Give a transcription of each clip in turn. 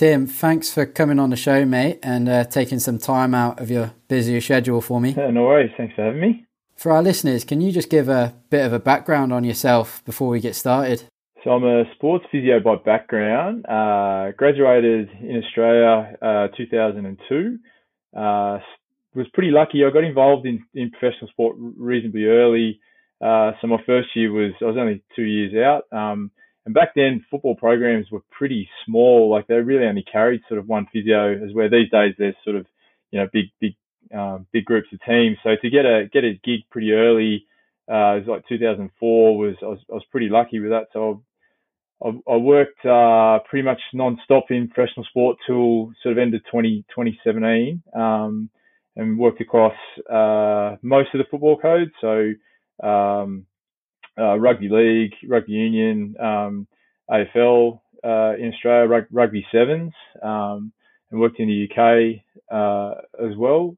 Tim, thanks for coming on the show, mate, and uh, taking some time out of your busy schedule for me. no worries. Thanks for having me. For our listeners, can you just give a bit of a background on yourself before we get started? So I'm a sports physio by background. Uh, graduated in Australia uh, 2002. Uh, was pretty lucky. I got involved in, in professional sport reasonably early. Uh, so my first year was I was only two years out. Um, and back then, football programs were pretty small. Like they really only carried sort of one physio, as where these days there's sort of you know big big um, big groups of teams. So to get a get a gig pretty early, uh, it was like 2004 was I was, I was pretty lucky with that. So I, I worked uh, pretty much non-stop in professional sport till sort of end of 20, 2017, um, and worked across uh, most of the football codes. So um, uh, rugby league, rugby union, um, AFL uh, in Australia, rug, rugby sevens, um, and worked in the UK uh, as well.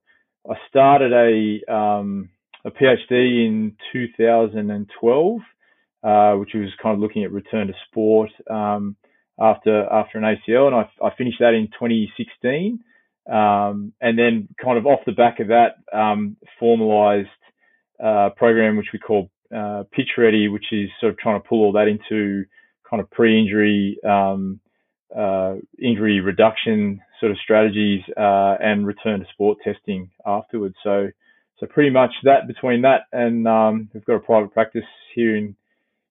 I started a um, a PhD in 2012, uh, which was kind of looking at return to sport um, after after an ACL, and I, I finished that in 2016. Um, and then, kind of off the back of that, um, formalised uh, program which we call uh, pitch ready, which is sort of trying to pull all that into kind of pre-injury um, uh, injury reduction sort of strategies uh, and return to sport testing afterwards. So, so pretty much that between that and um, we've got a private practice here in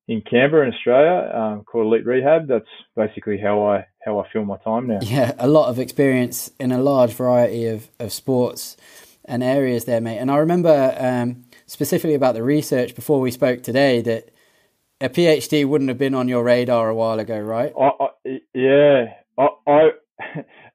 in Canberra in Australia um, called Elite Rehab. That's basically how I how I fill my time now. Yeah, a lot of experience in a large variety of, of sports and areas there, mate. And I remember um, specifically about the research before we spoke today that a PhD wouldn't have been on your radar a while ago, right? I, I, yeah, I, I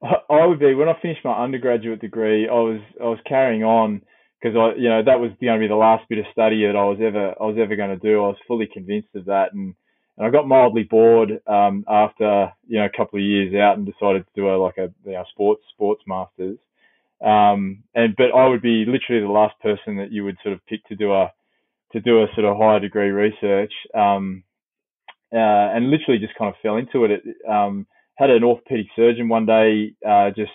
I would be when I finished my undergraduate degree. I was I was carrying on because I you know that was going to be the last bit of study that I was ever I was ever going to do. I was fully convinced of that, and and I got mildly bored um, after you know a couple of years out and decided to do a like a you know, sports sports masters. Um, and but I would be literally the last person that you would sort of pick to do a to do a sort of higher degree research. Um, uh, and literally just kind of fell into it. it um, had an orthopedic surgeon one day uh, just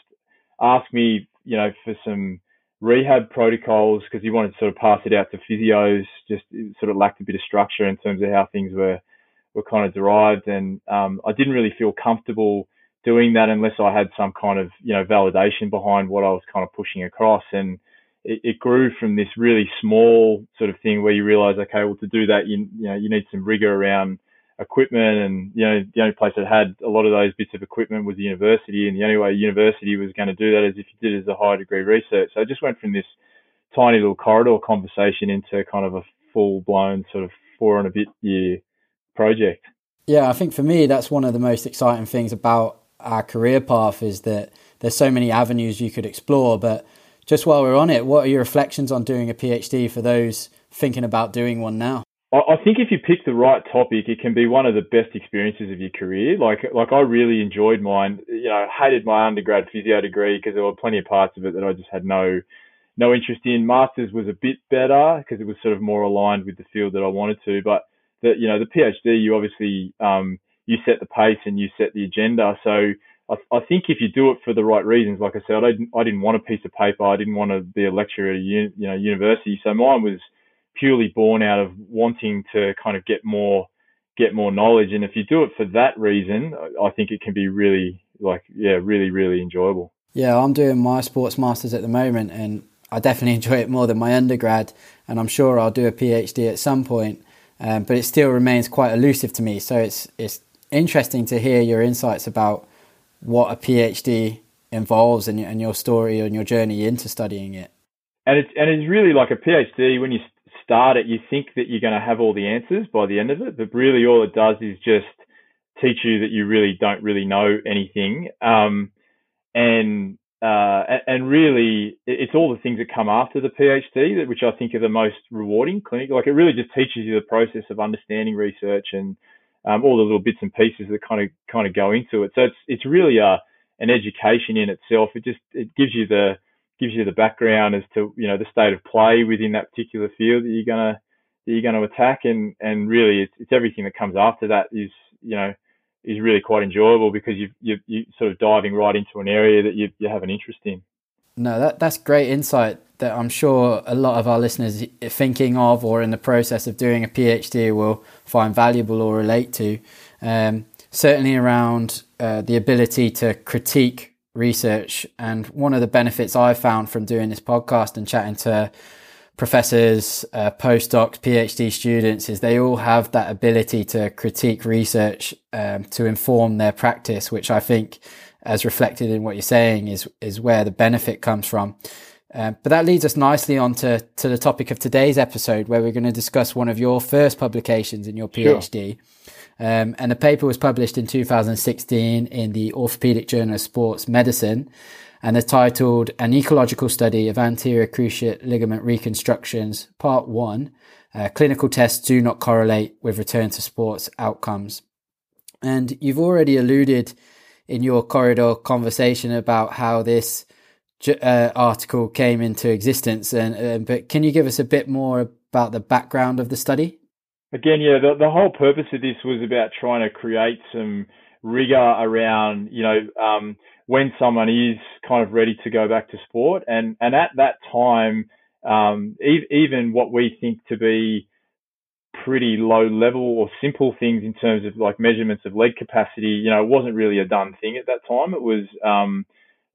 ask me, you know, for some rehab protocols because he wanted to sort of pass it out to physios. Just sort of lacked a bit of structure in terms of how things were were kind of derived, and um, I didn't really feel comfortable doing that unless I had some kind of you know validation behind what I was kind of pushing across. And it, it grew from this really small sort of thing where you realize okay well to do that you you know you need some rigor around equipment. And you know the only place that had a lot of those bits of equipment was the university. And the only way university was going to do that is if you did it as a high degree research. So I just went from this tiny little corridor conversation into kind of a full blown sort of four and a bit year project. Yeah I think for me that's one of the most exciting things about our career path is that there's so many avenues you could explore. But just while we're on it, what are your reflections on doing a PhD for those thinking about doing one now? I think if you pick the right topic, it can be one of the best experiences of your career. Like, like I really enjoyed mine. You know, hated my undergrad physio degree because there were plenty of parts of it that I just had no, no interest in. Masters was a bit better because it was sort of more aligned with the field that I wanted to. But the, you know, the PhD, you obviously, um, you set the pace and you set the agenda. So I, I think if you do it for the right reasons, like I said, I didn't, I didn't want a piece of paper. I didn't want to be a lecturer at a you know university. So mine was purely born out of wanting to kind of get more get more knowledge. And if you do it for that reason, I think it can be really like yeah, really really enjoyable. Yeah, I'm doing my sports masters at the moment, and I definitely enjoy it more than my undergrad. And I'm sure I'll do a PhD at some point. Um, but it still remains quite elusive to me. So it's it's interesting to hear your insights about what a PhD involves and, and your story and your journey into studying it. And it's and it's really like a PhD. When you start it, you think that you're going to have all the answers by the end of it, but really all it does is just teach you that you really don't really know anything. Um, and uh, and really, it's all the things that come after the PhD that, which I think are the most rewarding. Clinic, like it really just teaches you the process of understanding research and um, all the little bits and pieces that kind of kind of go into it. So it's it's really a an education in itself. It just it gives you the gives you the background as to you know the state of play within that particular field that you're gonna that you're to attack, and and really it's, it's everything that comes after that is you know is really quite enjoyable because you you you sort of diving right into an area that you you have an interest in. No, that that's great insight that I'm sure a lot of our listeners thinking of or in the process of doing a PhD will find valuable or relate to. Um, certainly around uh, the ability to critique research. And one of the benefits I've found from doing this podcast and chatting to professors, uh, postdocs, PhD students is they all have that ability to critique research um, to inform their practice, which I think, as reflected in what you're saying, is is where the benefit comes from. Uh, but that leads us nicely on to, to the topic of today's episode, where we're going to discuss one of your first publications in your PhD. Sure. Um, and the paper was published in 2016 in the Orthopedic Journal of Sports Medicine and is titled An Ecological Study of Anterior Cruciate Ligament Reconstructions, Part 1. Uh, clinical tests do not correlate with return to sports outcomes. And you've already alluded in your corridor conversation about how this uh, article came into existence. And uh, but can you give us a bit more about the background of the study? Again, yeah, the, the whole purpose of this was about trying to create some rigor around, you know, um, when someone is kind of ready to go back to sport. And, and at that time, um, e- even what we think to be pretty low level or simple things in terms of like measurements of leg capacity, you know, it wasn't really a done thing at that time. It was, um,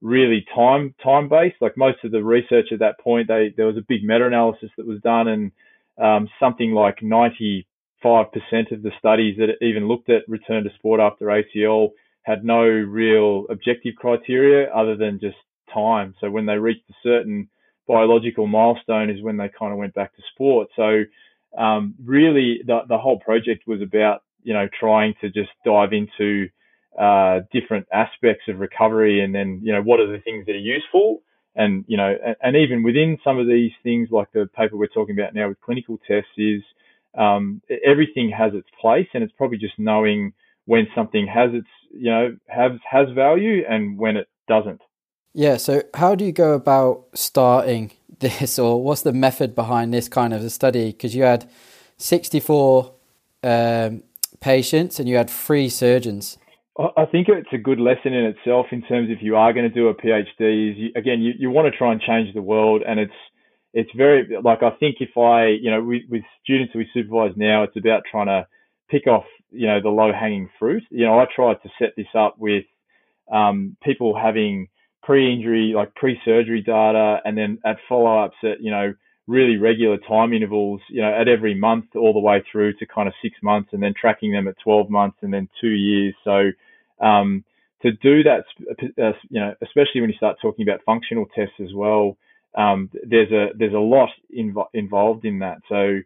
really time time based. Like most of the research at that point, they there was a big meta analysis that was done, and um, something like 95% of the studies that even looked at return to sport after ACL had no real objective criteria other than just time. So when they reached a certain biological milestone is when they kind of went back to sport. So um, really, the the whole project was about you know trying to just dive into uh, different aspects of recovery, and then you know what are the things that are useful, and you know, and, and even within some of these things, like the paper we're talking about now with clinical tests, is um, everything has its place, and it's probably just knowing when something has its you know has has value and when it doesn't. Yeah. So how do you go about starting this, or what's the method behind this kind of a study? Because you had sixty four um, patients and you had three surgeons. I think it's a good lesson in itself in terms if you are going to do a PhD is you, again you, you want to try and change the world and it's it's very like I think if I you know with, with students we supervise now it's about trying to pick off you know the low hanging fruit you know I tried to set this up with um, people having pre-injury like pre-surgery data and then at follow-ups at you know really regular time intervals you know at every month all the way through to kind of six months and then tracking them at 12 months and then two years so um, to do that, uh, you know, especially when you start talking about functional tests as well, um, there's a there's a lot inv- involved in that. So,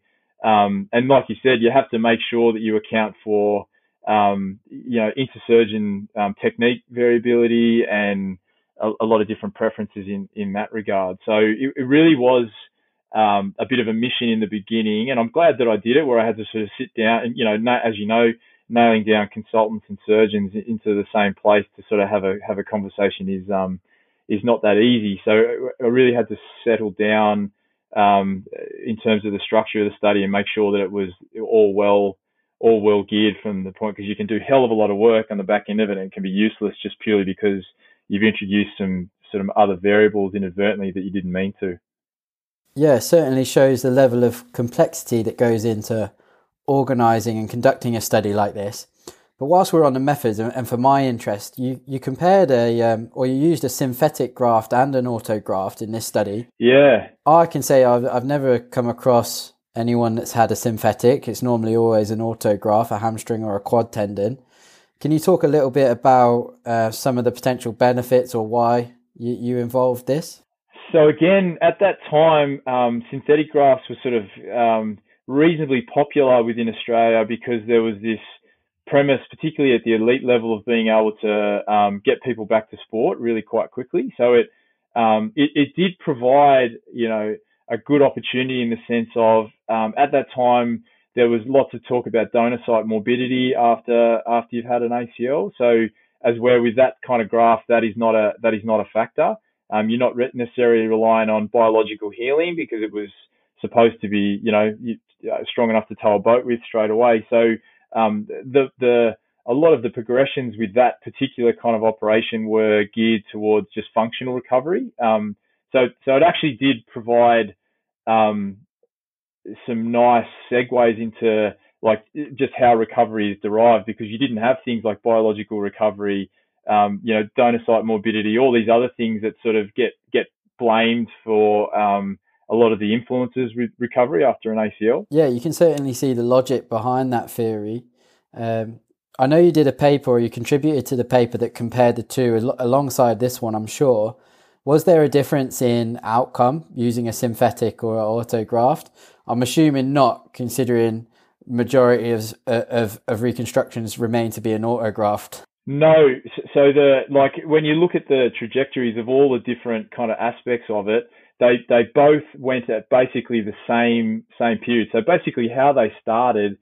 um, and like you said, you have to make sure that you account for um, you know intersurgeon um, technique variability and a, a, lot of different preferences in in that regard. So it, it really was. Um, a bit of a mission in the beginning, and I'm glad that I did it. Where I had to sort of sit down, and you know, as you know, nailing down consultants and surgeons into the same place to sort of have a have a conversation is um is not that easy. So I really had to settle down um, in terms of the structure of the study and make sure that it was all well all well geared from the point because you can do hell of a lot of work on the back end of it and it can be useless just purely because you've introduced some sort of other variables inadvertently that you didn't mean to. Yeah, it certainly shows the level of complexity that goes into organising and conducting a study like this. But whilst we're on the methods, and for my interest, you, you compared a, um, or you used a synthetic graft and an autograft in this study. Yeah. I can say I've, I've never come across anyone that's had a synthetic. It's normally always an autograft, a hamstring or a quad tendon. Can you talk a little bit about uh, some of the potential benefits or why you, you involved this? So again, at that time, um, synthetic grafts were sort of um, reasonably popular within Australia because there was this premise, particularly at the elite level, of being able to um, get people back to sport really quite quickly. So it, um, it, it did provide you know a good opportunity in the sense of um, at that time there was lots of talk about donor site morbidity after after you've had an ACL. So as where with that kind of graft, that is not a that is not a factor. Um, you're not necessarily relying on biological healing because it was supposed to be, you know, strong enough to tow a boat with straight away. So um, the the a lot of the progressions with that particular kind of operation were geared towards just functional recovery. Um, so, so it actually did provide um, some nice segues into like just how recovery is derived because you didn't have things like biological recovery, um, you know, donor site morbidity, all these other things that sort of get get blamed for um, a lot of the influences with recovery after an ACL. Yeah, you can certainly see the logic behind that theory. Um, I know you did a paper or you contributed to the paper that compared the two al- alongside this one, I'm sure. Was there a difference in outcome using a synthetic or autograft? I'm assuming not, considering majority of, of, of reconstructions remain to be an autograft. No, so the like when you look at the trajectories of all the different kind of aspects of it, they they both went at basically the same same period. So basically, how they started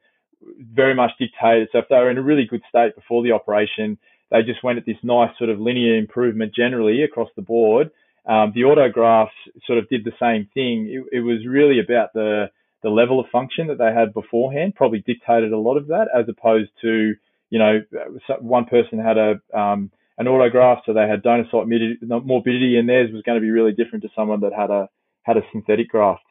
very much dictated. So if they were in a really good state before the operation, they just went at this nice sort of linear improvement generally across the board. Um, the autografts sort of did the same thing. It, it, was really about the the level of function that they had beforehand, probably dictated a lot of that, as opposed to you know one person had a um, an autograft, so they had donor site morbidity, and theirs was going to be really different to someone that had a had a synthetic graft.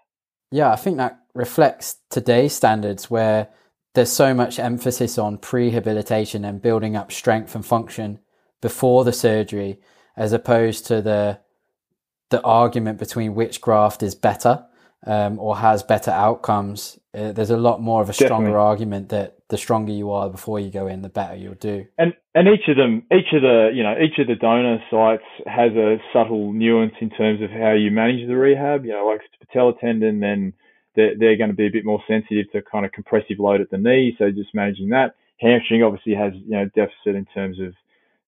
Yeah, I think that reflects today's standards where there's so much emphasis on prehabilitation and building up strength and function before the surgery, as opposed to the the argument between which graft is better um, or has better outcomes. Uh, there's a lot more of a stronger Definitely. argument that the stronger you are before you go in, the better you'll do. And and each of them, each of the you know each of the donor sites has a subtle nuance in terms of how you manage the rehab. You know, like patella tendon, then they're, they're going to be a bit more sensitive to kind of compressive load at the knee. So just managing that. Hamstring obviously has, you know, deficit in terms of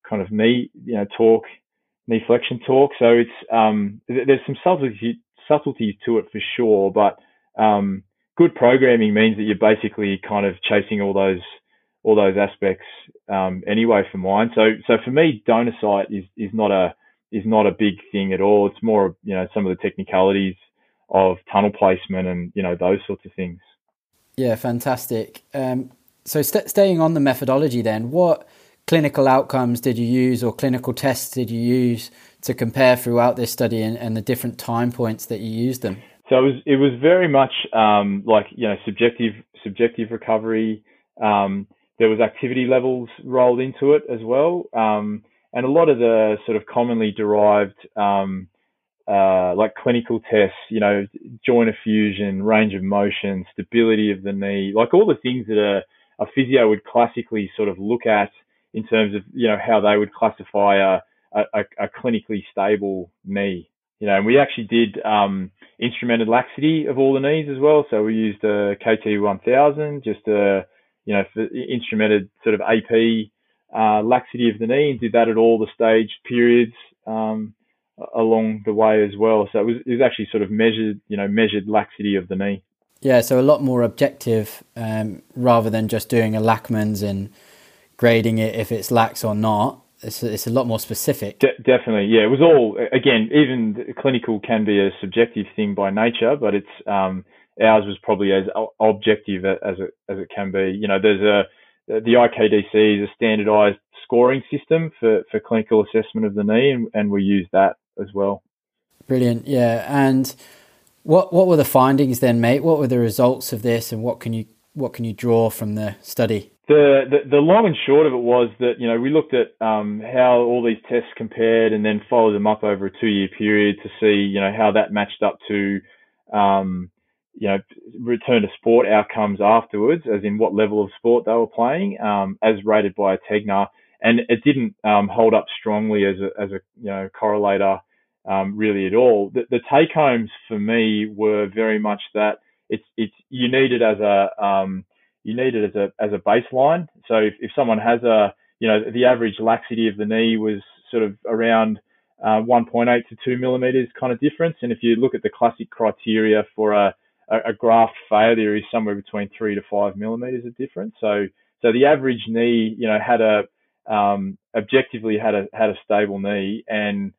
kind of knee, you know, torque, knee flexion torque. So it's, um, there's some subtlety, subtleties to it for sure, but, um, good programming means that you're basically kind of chasing all those, all those aspects, um, anyway for mine. So, so for me, donor site is, is not a, is not a big thing at all. It's more, you know, some of the technicalities of tunnel placement and you know those sorts of things. Yeah, fantastic. Um, so st- staying on the methodology, then, what clinical outcomes did you use or clinical tests did you use to compare throughout this study and, and the different time points that you used them? So it was it was very much um, like you know subjective subjective recovery. Um, there was activity levels rolled into it as well, um, and a lot of the sort of commonly derived um, uh, like clinical tests, you know, joint effusion, range of motion, stability of the knee, like all the things that a, a physio would classically sort of look at in terms of, you know, how they would classify a, a, a clinically stable knee. You know, and we actually did um, instrumented laxity of all the knees as well. So we used a KT 1000, just a, you know, instrumented sort of AP uh, laxity of the knee and did that at all the stage periods. Um, along the way as well. So it was, it was actually sort of measured, you know, measured laxity of the knee. Yeah, so a lot more objective um, rather than just doing a Lachman's and grading it if it's lax or not. It's, it's a lot more specific. De- definitely, yeah. It was all again, even clinical can be a subjective thing by nature, but it's um, ours was probably as objective as it as it can be. You know, there's a the IKDC is a standardized scoring system for, for clinical assessment of the knee, and, and we use that as well. Brilliant, yeah. And what what were the findings then, mate? What were the results of this, and what can you what can you draw from the study? The, the, long and short of it was that you know we looked at um, how all these tests compared, and then followed them up over a two year period to see you know how that matched up to um, you know return to sport outcomes afterwards, as in what level of sport they were playing, um, as rated by a Tegner, and it didn't um, hold up strongly as a as a you know correlator um, really at all. The, the, take homes for me were very much that it's it's you need it as a um, you need it as a as a baseline. So if, if someone has a you know the average laxity of the knee was sort of around uh, 1.8 to 2 millimeters kind of difference, and if you look at the classic criteria for a a, a graft failure is somewhere between three to five millimeters of difference. So so the average knee you know had a um, objectively had a had a stable knee and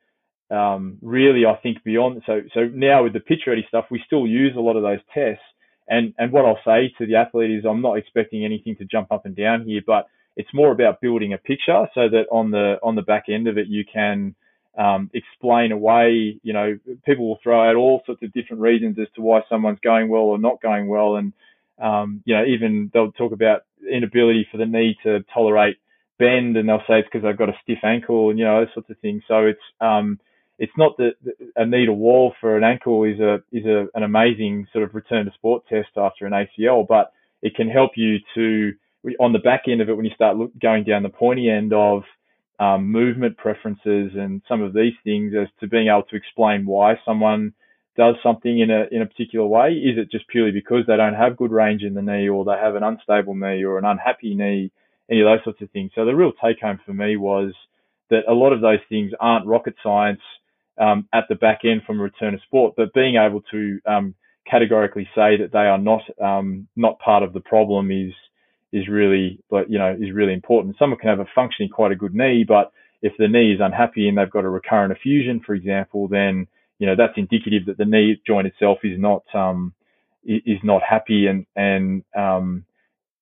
um, really, I think beyond so so now with the pitch ready stuff, we still use a lot of those tests. And and what I'll say to the athlete is, I'm not expecting anything to jump up and down here, but it's more about building a picture so that on the on the back end of it you can um, explain away. You know, people will throw out all sorts of different reasons as to why someone's going well or not going well, and um, you know, even they'll talk about inability for the knee to tolerate bend, and they'll say it's because they've got a stiff ankle, and you know, those sorts of things. So it's um, it's not that a knee to wall for an ankle is a is a, an amazing sort of return to sport test after an ACL, but it can help you to on the back end of it when you start look, going down the pointy end of um, movement preferences and some of these things as to being able to explain why someone does something in a in a particular way. Is it just purely because they don't have good range in the knee, or they have an unstable knee, or an unhappy knee, any of those sorts of things? So the real take home for me was that a lot of those things aren't rocket science um, at the back end from a return to sport, but being able to um, categorically say that they are not um, not part of the problem is is really, but you know, is really important. Someone can have a functioning quite a good knee, but if the knee is unhappy and they've got a recurrent effusion, for example, then you know that's indicative that the knee joint itself is not um, is not happy, and and um,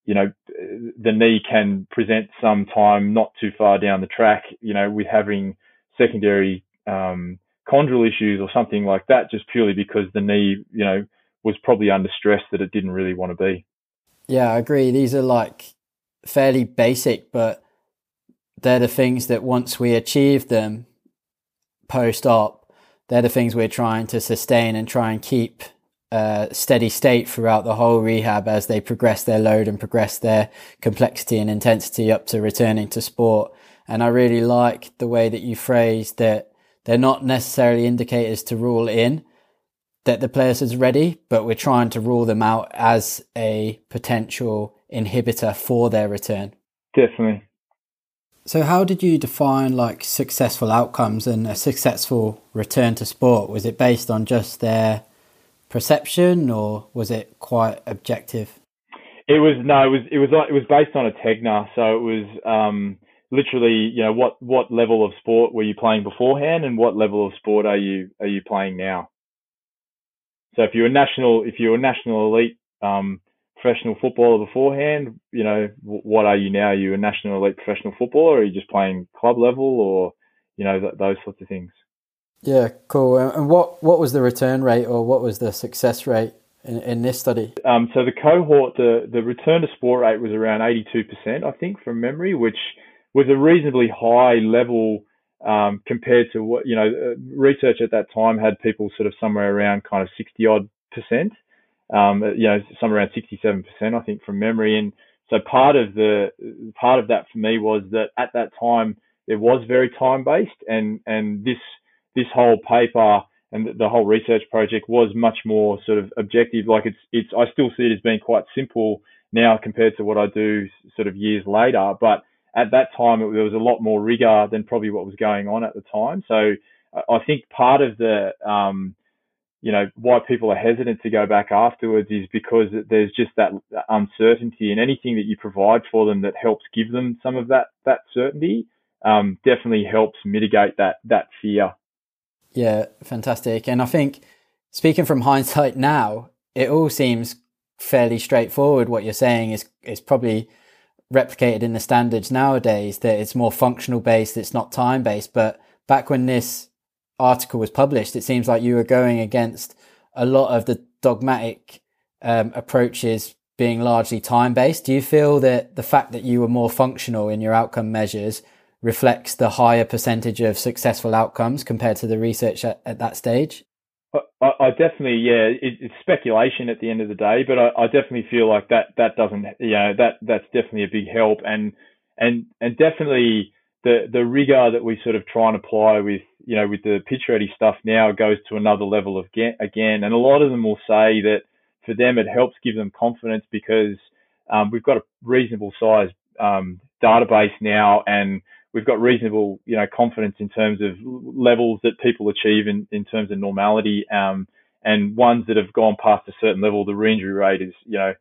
you know the knee can present some time not too far down the track, you know, with having secondary um, chondral issues or something like that, just purely because the knee, you know, was probably under stress that it didn't really want to be. Yeah, I agree. These are like fairly basic, but they're the things that once we achieve them post op, they're the things we're trying to sustain and try and keep a steady state throughout the whole rehab as they progress their load and progress their complexity and intensity up to returning to sport. And I really like the way that you phrased that they're not necessarily indicators to rule in, that the players is ready, but we're trying to rule them out as a potential inhibitor for their return. Definitely. So, how did you define like successful outcomes and a successful return to sport? Was it based on just their perception, or was it quite objective? It was no, it was it was it was based on a Tegner, so it was um, literally you know what what level of sport were you playing beforehand, and what level of sport are you are you playing now? So if you're a national, if you're a national elite um, professional footballer beforehand, you know, what are you now? Are you a national elite professional footballer, or are you just playing club level, or you know, th- those sorts of things? Yeah, cool. And what what was the return rate, or what was the success rate in, in this study? Um, so the cohort, the the return to sport rate was around eighty two percent, I think, from memory, which was a reasonably high level um, compared to what you know uh, research at that time had people sort of somewhere around kind of 60 odd percent. Um, uh, you know somewhere around 67 percent I think from memory. And so part of the part of that for me was that at that time it was very time based and and this this whole paper and the whole research project was much more sort of objective. Like it's it's I still see it as being quite simple now compared to what I do sort of years later. But at that time it, there was a lot more rigor than probably what was going on at the time. So I think part of the um, you know why people are hesitant to go back afterwards is because there's just that uncertainty and anything that you provide for them that helps give them some of that that certainty um, definitely helps mitigate that that fear. Yeah, fantastic. And I think speaking from hindsight now, it all seems fairly straightforward. What you're saying is is probably replicated in the standards nowadays that it's more functional based, it's not time based. But back when this article was published, it seems like you were going against a lot of the dogmatic um, approaches being largely time based. Do you feel that the fact that you were more functional in your outcome measures reflects the higher percentage of successful outcomes compared to the research at, at that stage? I, I definitely, yeah, it, it's speculation at the end of the day, but I, I definitely feel like that that doesn't, you know, that that's definitely a big help, and and and definitely the the rigor that we sort of try and apply with, you know, with the pitch ready stuff now goes to another level of again, and a lot of them will say that for them it helps give them confidence because um, we've got a reasonable size um, database now, and we've got reasonable, you know, confidence in terms of levels that people achieve in, in terms of normality. Um, and ones that have gone past a certain level, the re-injury rate is, you know,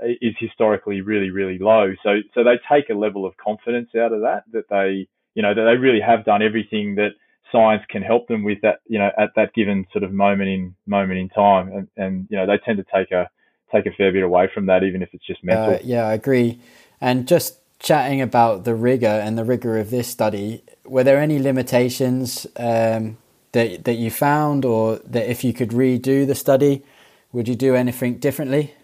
is historically really, really low. So, so they take a level of confidence out of that, that they, you know, that they really have done everything that science can help them with that, you know, at that given sort of moment in moment in time. And, and you know, they tend to take a, take a fair bit away from that, even if it's just mental. Uh, yeah, I agree. And just chatting about the rigor and the rigor of this study, were there any limitations um, that that you found, or that if you could redo the study, would you do anything differently?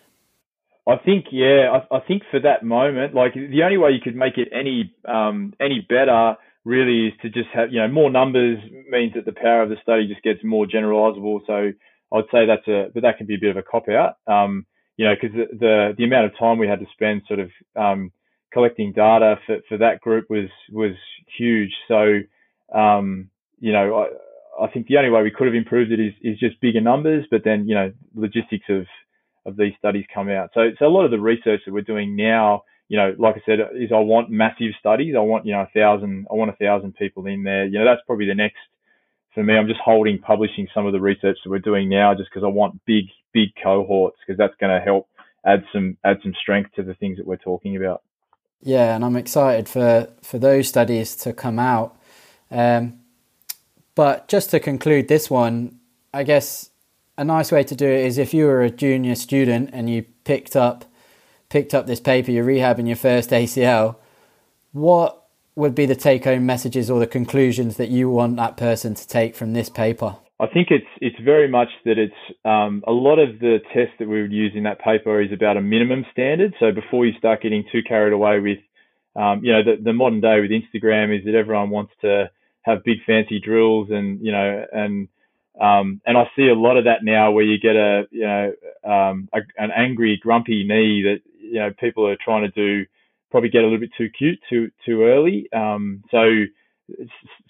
I think, yeah, I, I think for that moment, like the only way you could make it any um, any better really is to just have, you know, more numbers means that the power of the study just gets more generalizable. So I'd say that's a, but that can be a bit of a cop out. Um, you know, because the, the, the amount of time we had to spend sort of um, collecting data for, for that group was was huge. So um, you know, I, I think the only way we could have improved it is is just bigger numbers. But then you know, logistics of of these studies come out. So so a lot of the research that we're doing now, you know, like I said, is I want massive studies. I want you know a thousand. I want a thousand people in there. You know, that's probably the next for me, I'm just holding publishing some of the research that we're doing now, just because I want big, big cohorts, because that's going to help add some add some strength to the things that we're talking about. Yeah, and I'm excited for for those studies to come out. Um, but just to conclude this one, I guess a nice way to do it is if you were a junior student and you picked up picked up this paper, you're rehabbing your first ACL. What would be the take home messages or the conclusions that you want that person to take from this paper? I think it's it's very much that it's um, a lot of the tests that we would use in that paper is about a minimum standard. So before you start getting too carried away with, um, you know, the, the modern day with Instagram is that everyone wants to have big fancy drills and you know and um, and I see a lot of that now where you get a you know um, a, an angry grumpy knee that you know people are trying to do probably get a little bit too cute too too early. Um, so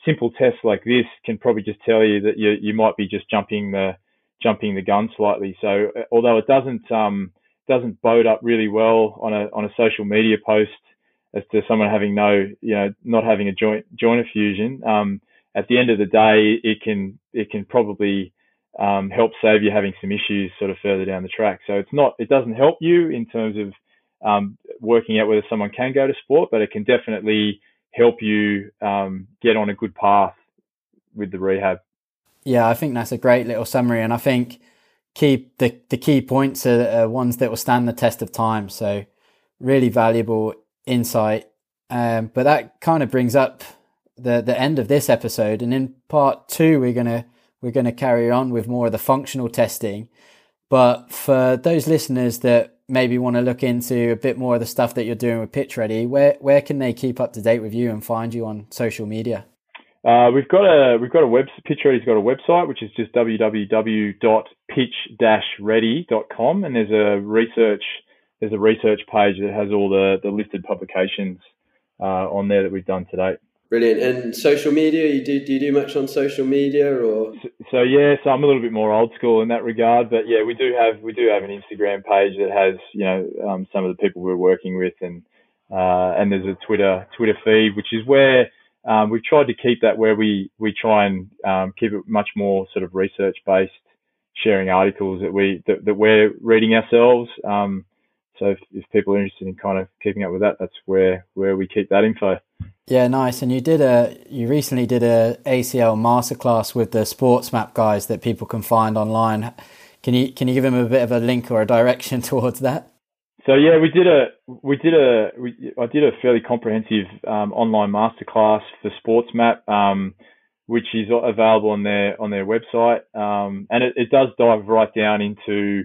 simple tests like this can probably just tell you that you you might be just jumping the jumping the gun slightly. So uh, although it doesn't um, doesn't bode up really well on a on a social media post as to someone having no you know not having a joint joint effusion, um, at the end of the day it can it can probably um, help save you having some issues sort of further down the track. So it's not it doesn't help you in terms of um, working out whether someone can go to sport, but it can definitely help you um, get on a good path with the rehab. Yeah, I think that's a great little summary, and I think key the the key points are, ones that will stand the test of time. So really valuable insight. Um, but that kind of brings up the the end of this episode, and in part two, we're gonna we're gonna carry on with more of the functional testing. But for those listeners that maybe want to look into a bit more of the stuff that you're doing with Pitch Ready, where where can they keep up to date with you and find you on social media? Uh, we've got a we've got a web Pitch Ready's got a website which is just www.pitch-ready.com and there's a research there's a research page that has all the the listed publications uh, on there that we've done to date. Brilliant. And social media, you do do you do much on social media or? So, so, yeah, so I'm a little bit more old school in that regard, but yeah, we do have we do have an Instagram page that has you know um, some of the people we're working with, and uh, and there's a Twitter Twitter feed, which is where um, we've tried to keep that where we we try and um, keep it much more sort of research based, sharing articles that we that, that we're reading ourselves. Um, so if, if people are interested in kind of keeping up with that, that's where where we keep that info. Yeah, nice. And you did a you recently did a ACL masterclass with the Sports Map guys that people can find online. Can you can you give them a bit of a link or a direction towards that? So yeah, we did a we did a we, I did a fairly comprehensive um, online masterclass for Sports Map, um, which is available on their on their website, um, and it, it does dive right down into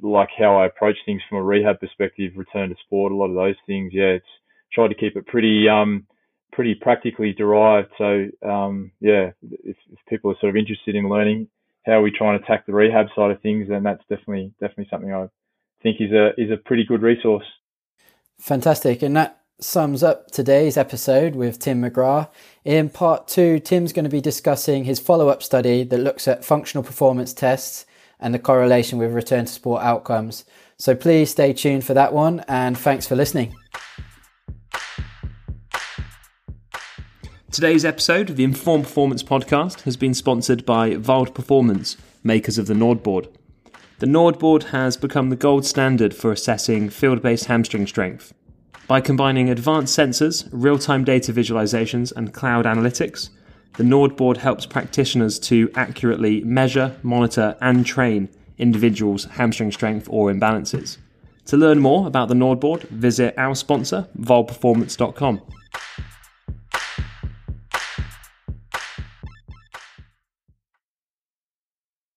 like how I approach things from a rehab perspective, return to sport, a lot of those things. Yeah, it's tried to keep it pretty um pretty practically derived. So um, yeah, if, if, people are sort of interested in learning how we try and attack the rehab side of things, then that's definitely definitely something I think is a is a pretty good resource. Fantastic, and that sums up today's episode with Tim McGrath. In part two, Tim's going to be discussing his follow up study that looks at functional performance tests and the correlation with return to sport outcomes. So please stay tuned for that one, and thanks for listening. Today's episode of the Informed Performance podcast has been sponsored by Vald Performance, makers of the NordBoard. The NordBoard has become the gold standard for assessing field based hamstring strength. By combining advanced sensors, real time data visualizations, and cloud analytics, the NordBoard helps practitioners to accurately measure, monitor, and train individuals' hamstring strength or imbalances. To learn more about the Nordboard, visit our sponsor, valdperformance.com.